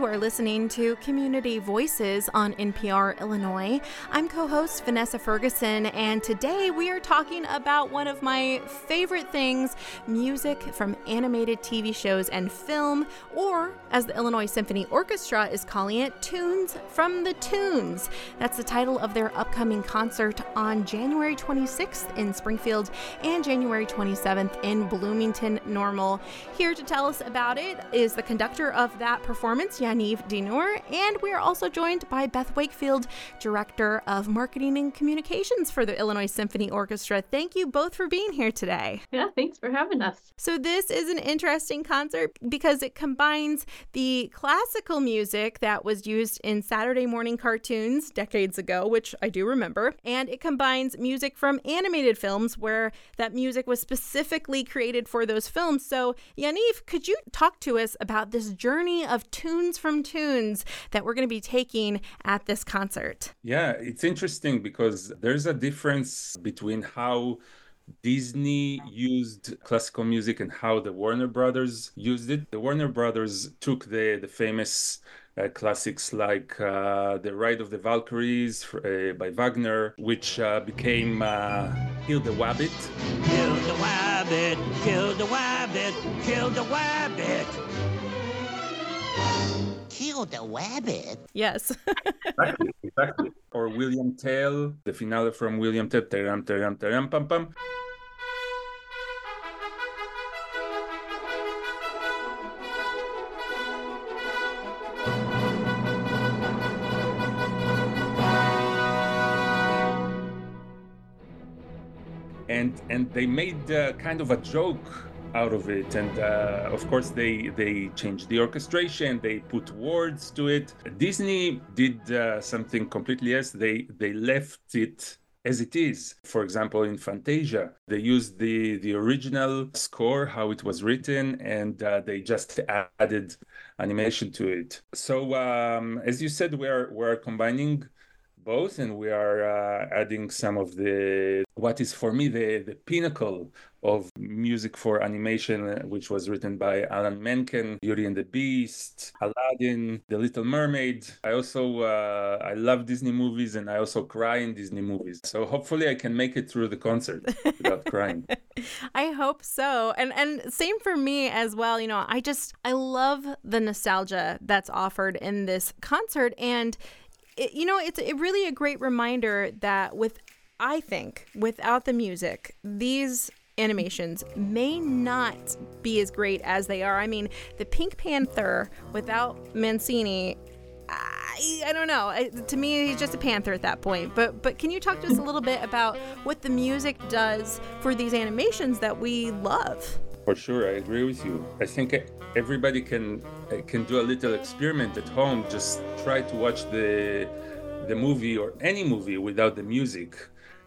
You are listening to Community Voices on NPR Illinois. I'm co host Vanessa Ferguson, and today we are talking about one of my favorite things music from animated TV shows and film, or as the Illinois Symphony Orchestra is calling it, Tunes from the Toons. That's the title of their upcoming concert on January 26th in Springfield and January 27th in Bloomington Normal. Here to tell us about it is the conductor of that performance. Yaniv Dinur, and we are also joined by Beth Wakefield, Director of Marketing and Communications for the Illinois Symphony Orchestra. Thank you both for being here today. Yeah, thanks for having us. So, this is an interesting concert because it combines the classical music that was used in Saturday morning cartoons decades ago, which I do remember, and it combines music from animated films where that music was specifically created for those films. So, Yaniv, could you talk to us about this journey of tunes? Tunes from toons that we're going to be taking at this concert. Yeah, it's interesting because there's a difference between how Disney used classical music and how the Warner Brothers used it. The Warner Brothers took the the famous uh, classics like uh, The Ride of the Valkyries uh, by Wagner, which uh, became uh, Kill the Wabbit. Kill the Wabbit, kill the Wabbit, kill the Wabbit kill the wabbit. Yes. exactly, exactly. Or William Tell, the finale from William Tell, teram, teram, teram, pam, pam. And, and they made uh, kind of a joke out of it. And uh, of course they they changed the orchestration. They put words to it. Disney did uh, something completely else. They they left it as it is. For example in fantasia they used the the original score how it was written and uh, they just added animation to it. So um, as you said we're we're combining both and we are uh, adding some of the what is for me the the pinnacle of music for animation uh, which was written by alan menken beauty and the beast aladdin the little mermaid. I also uh, i love disney movies and i also cry in disney movies. So hopefully i can make it through the concert without crying. I hope so. And and same for me as well. You know i just i love the nostalgia that's offered in this concert. And it, you know, it's it really a great reminder that with I think without the music, these animations may not be as great as they are. I mean, the Pink Panther without Mancini I, I don't know. I, to me, he's just a panther at that point. But but can you talk to us a little bit about what the music does for these animations that we love? For sure, I agree with you. I think everybody can uh, can do a little experiment at home. Just try to watch the the movie or any movie without the music,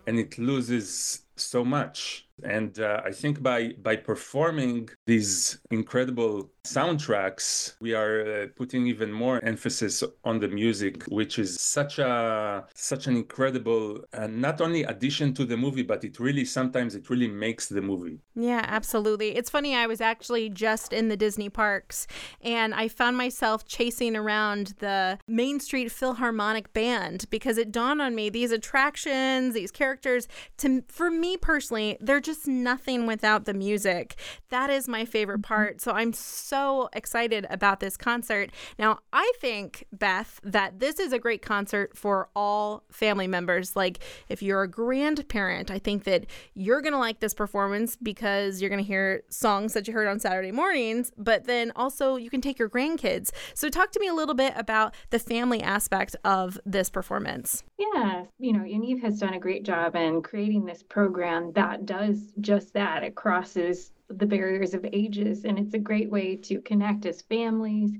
and it loses so much. And uh, I think by by performing these incredible soundtracks, we are uh, putting even more emphasis on the music, which is such a such an incredible uh, not only addition to the movie, but it really sometimes it really makes the movie. Yeah, absolutely. It's funny. I was actually just in the Disney parks, and I found myself chasing around the Main Street Philharmonic Band because it dawned on me these attractions, these characters. To for me personally, they're just nothing without the music. That is my favorite mm-hmm. part. So I'm so excited about this concert. Now, I think, Beth, that this is a great concert for all family members. Like, if you're a grandparent, I think that you're going to like this performance because you're going to hear songs that you heard on Saturday mornings, but then also you can take your grandkids. So, talk to me a little bit about the family aspect of this performance. Yeah, you know, Yaniv has done a great job in creating this program that does just that. It crosses the barriers of ages, and it's a great way to connect as families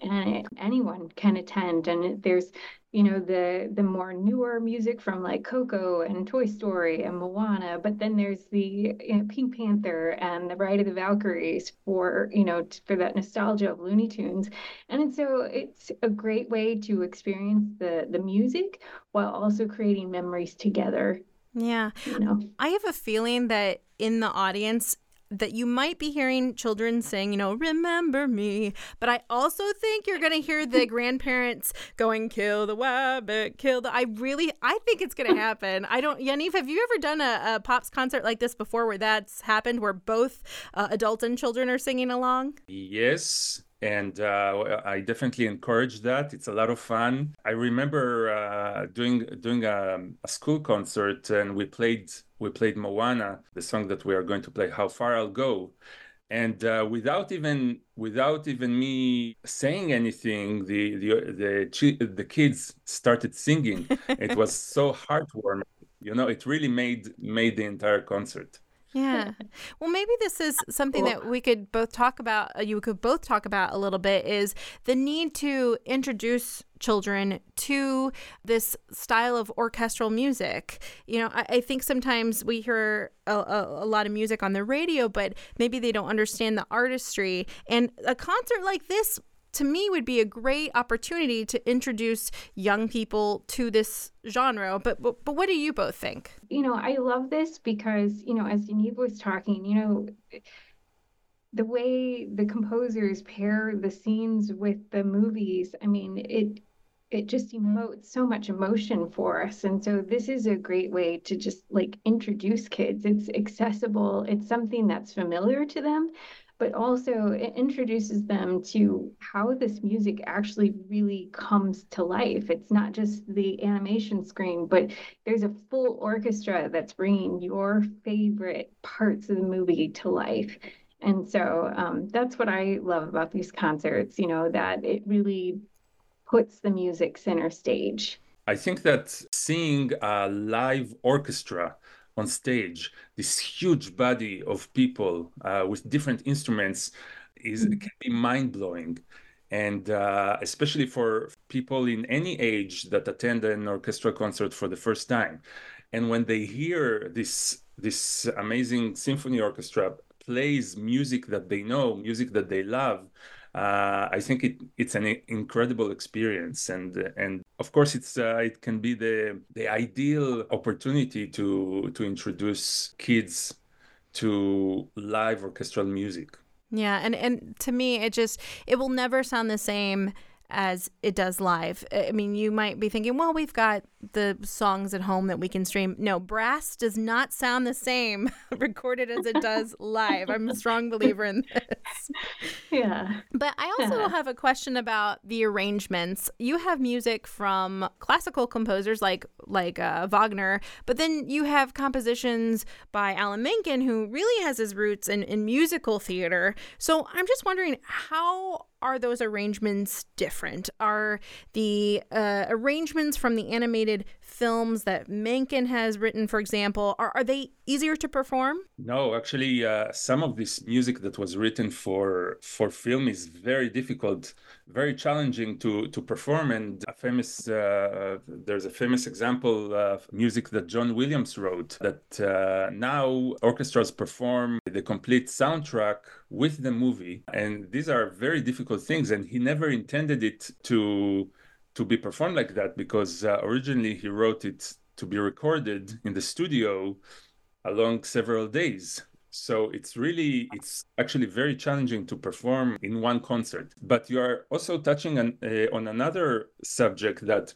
and anyone can attend and there's you know the the more newer music from like Coco and Toy Story and Moana, but then there's the you know, Pink Panther and the Ride of the Valkyries for you know for that nostalgia of Looney Tunes, and so it's a great way to experience the the music while also creating memories together. Yeah. You know, I have a feeling that in the audience that you might be hearing children saying, you know, remember me. But I also think you're going to hear the grandparents going, kill the wabbit, kill the. I really, I think it's going to happen. I don't, Yaniv, have you ever done a, a, Pops concert like this before where that's happened, where both uh, adults and children are singing along? Yes and uh, I definitely encourage that. It's a lot of fun. I remember uh, doing doing a, a, school concert, and we played we played Moana, the song that we are going to play, "How Far I'll Go," and uh, without even without even me saying anything, the the the, the kids started singing. it was so heartwarming. You know, it really made made the entire concert. Yeah. Well, maybe this is something cool. that we could both talk about. Uh, you could both talk about a little bit is the need to introduce children to this style of orchestral music. You know, I, I think sometimes we hear a, a, a, lot of music on the radio, but maybe they don't understand the artistry. And a concert like this to me would be a great opportunity to introduce young people to this genre. But, but but what do you both think? You know, I love this because, you know, as Yaniv was talking, you know, the way the composers pair the scenes with the movies, I mean, it it just emotes so much emotion for us. And so this is a great way to just like introduce kids. It's accessible, it's something that's familiar to them, but also it introduces them to how this music actually really comes to life. It's not just the animation screen, but there's a full orchestra that's bringing your favorite parts of the movie to life. And so um, that's what I love about these concerts, you know, that it really puts the music center stage. I think that seeing a live orchestra on stage, this huge body of people uh, with different instruments is mm. can be mind blowing. And uh, especially for people in any age that attend an orchestral concert for the first time. And when they hear this, this amazing symphony orchestra plays music that they know, music that they love, uh, I think it, it's an incredible experience, and and of course it's uh, it can be the the ideal opportunity to to introduce kids to live orchestral music. Yeah, and and to me, it just it will never sound the same as it does live. I mean, you might be thinking, well, we've got the songs at home that we can stream. No, brass does not sound the same recorded as it does live. I'm a strong believer in this. Yeah. But I also yeah. have a question about the arrangements. You have music from classical composers like like uh, Wagner, but then you have compositions by Alan Menken, who really has his roots in, in musical theater. So I'm just wondering how are those arrangements different? Are the uh, arrangements from the animated films that Menken has written, for example, are, are they easier to perform? No, actually, uh, some of this music that was written for for film is very difficult, very challenging to to perform. And a famous uh, there's a famous example of music that John Williams wrote that uh, now orchestras perform the complete soundtrack with the movie, and these are very difficult things. And he never intended it to to be performed like that because uh, originally he wrote it to be recorded in the studio along several days. So it's really it's actually very challenging to perform in one concert. But you are also touching on, uh, on another subject that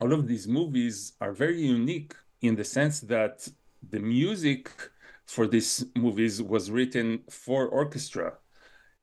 all of these movies are very unique in the sense that the music for these movies was written for orchestra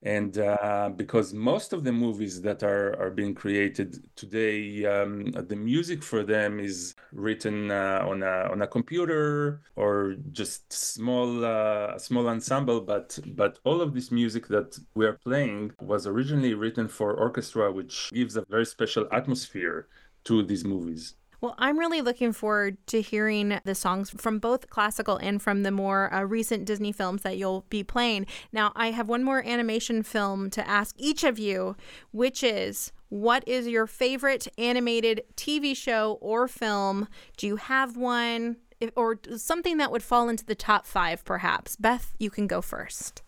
and uh, because most of the movies that are, are being created today um, the music for them is written uh, on, a, on a computer or just small uh, small ensemble but but all of this music that we are playing was originally written for orchestra which gives a very special atmosphere to these movies well, I'm really looking forward to hearing the songs from both classical and from the more uh, recent Disney films that you'll be playing. Now, I have one more animation film to ask each of you, which is what is your favorite animated TV show or film? Do you have one? If, or something that would fall into the top five, perhaps. Beth, you can go first.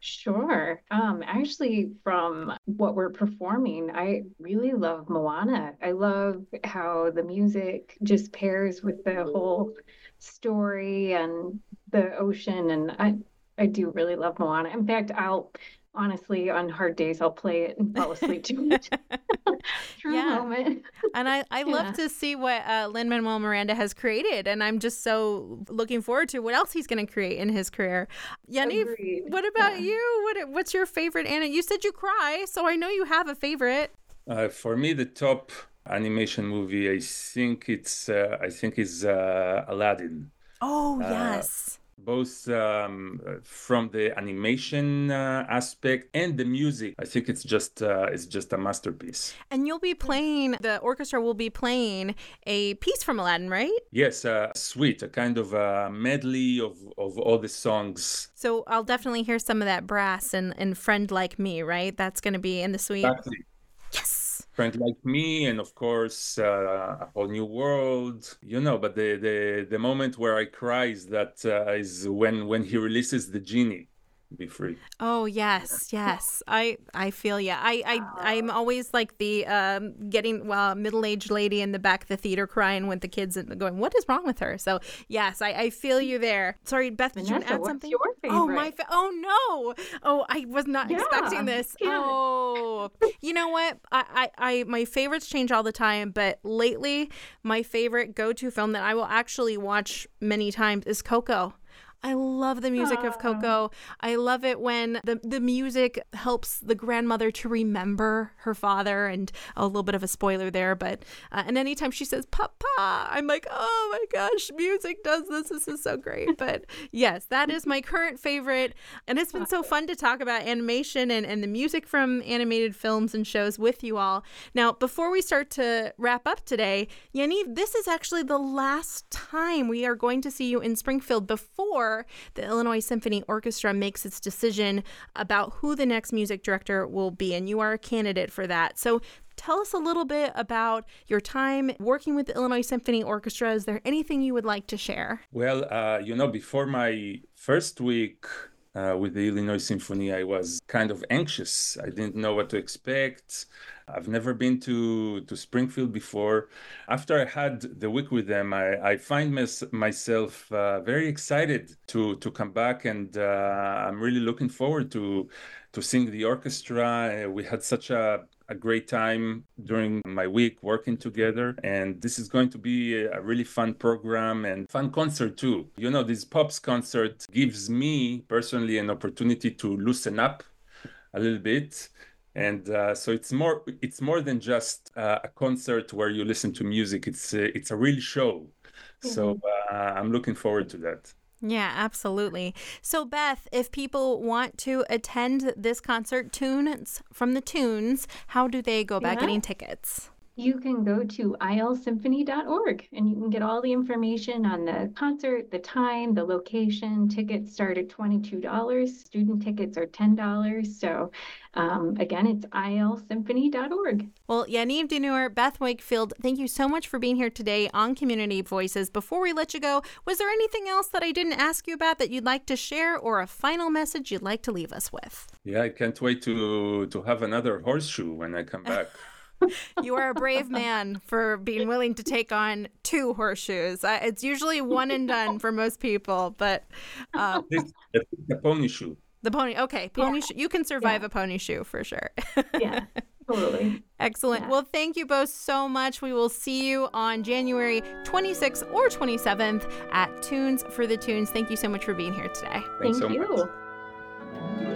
Sure. Um, actually, from what we're performing, I really love Moana. I love how the music just pairs with the whole story and the ocean, and I I do really love Moana. In fact, I'll honestly on hard days I'll play it and fall asleep to it. True Yeah. moment. And I, I Yeah. love to see what uh, Lin Manuel Miranda has created, and I'm just so looking forward to what else he's going to create in his career. Yaniv, Agreed. what about Yeah. you? What what's your favorite Anna? You said you cry, so I know you have a favorite. Uh, for me, the top animation movie, I think it's, uh, I think is uh, Aladdin. Oh Uh, yes. Both um, uh, from the animation uh, aspect and the music. I think it's just uh, it's just a masterpiece. And you'll be playing the orchestra will be playing a piece from Aladdin, right? Yes, uh, suite, a kind of a medley of, of all the songs. So I'll definitely hear some of that brass and and friend like me, right? That's going to be in the suite. Exactly. Friend like me, and of course, uh, a whole new world. You know, but the the the moment where I cry is that uh, is when when he releases the genie. Be free. Oh yes, yes. I I feel yeah. I I I'm always like the um getting well middle aged lady in the back of the theater crying with the kids and going, what is wrong with her? So yes, I I feel you there. Sorry, Beth, did you want to add something? your Oh my! Fa- oh no! Oh, I was not Yeah, expecting this. yeah. Oh, you know what? I, I I my favorites change all the time, but lately my favorite go to film that I will actually watch many times is Coco. I love the music of Coco. I love it when the the music helps the grandmother to remember her father, and a little bit of a spoiler there, but uh, and anytime she says "Papa," I'm like, oh my gosh, music does this. This is so great. But yes, that is my current favorite, and it's been so fun to talk about animation and and the music from animated films and shows with you all. Now, before we start to wrap up today, Yaniv, this is actually the last time we are going to see you in Springfield before the Illinois Symphony Orchestra makes its decision about who the next music director will be, and you are a candidate for that. So tell us a little bit about your time working with the Illinois Symphony Orchestra. Is there anything you would like to share? Well, uh, you know, before my first week uh, with the Illinois Symphony, I was kind of anxious. I didn't know what to expect. I've never been to, to Springfield before. After I had the week with them, I, I find mes- myself uh, very excited to, to come back, and uh, I'm really looking forward to, to seeing the orchestra. We had such a a great time during my week working together. And this is going to be a really fun program and fun concert too. You know, this Pops concert gives me personally an opportunity to loosen up a little bit. And uh, so it's more it's more than just uh, a concert where you listen to music. It's a, it's a real show. So uh, I'm looking forward to that. Yeah, absolutely. So, Beth, if people want to attend this concert, Tunes from the Toons, how do they go about Yeah. getting tickets? You can go to ilsymphony.org and you can get all the information on the concert, the time, the location. Tickets start at $22. Student tickets are $10. So, um, again, it's ilsymphony.org. Well, Yaniv Dinur, Beth Wakefield, thank you so much for being here today on Community Voices. Before we let you go, was there anything else that I didn't ask you about that you'd like to share or a final message you'd like to leave us with? Yeah, I can't wait to to have another horseshoe when I come back. You are a brave man for being willing to take on two horseshoes. Uh, it's usually one and done for most people, but uh, this it's a pony shoe. the pony, okay, pony shoe, you can survive a pony shoe for sure. Yeah, totally. Excellent. Yeah. Well, thank you both so much. We will see you on January 26th or 27th at Tunes for the Toons. Thank you so much for being here today. Thanks Thank so you. much.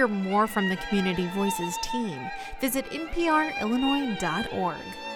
Hear more from the Community Voices team, visit nprillinois.org.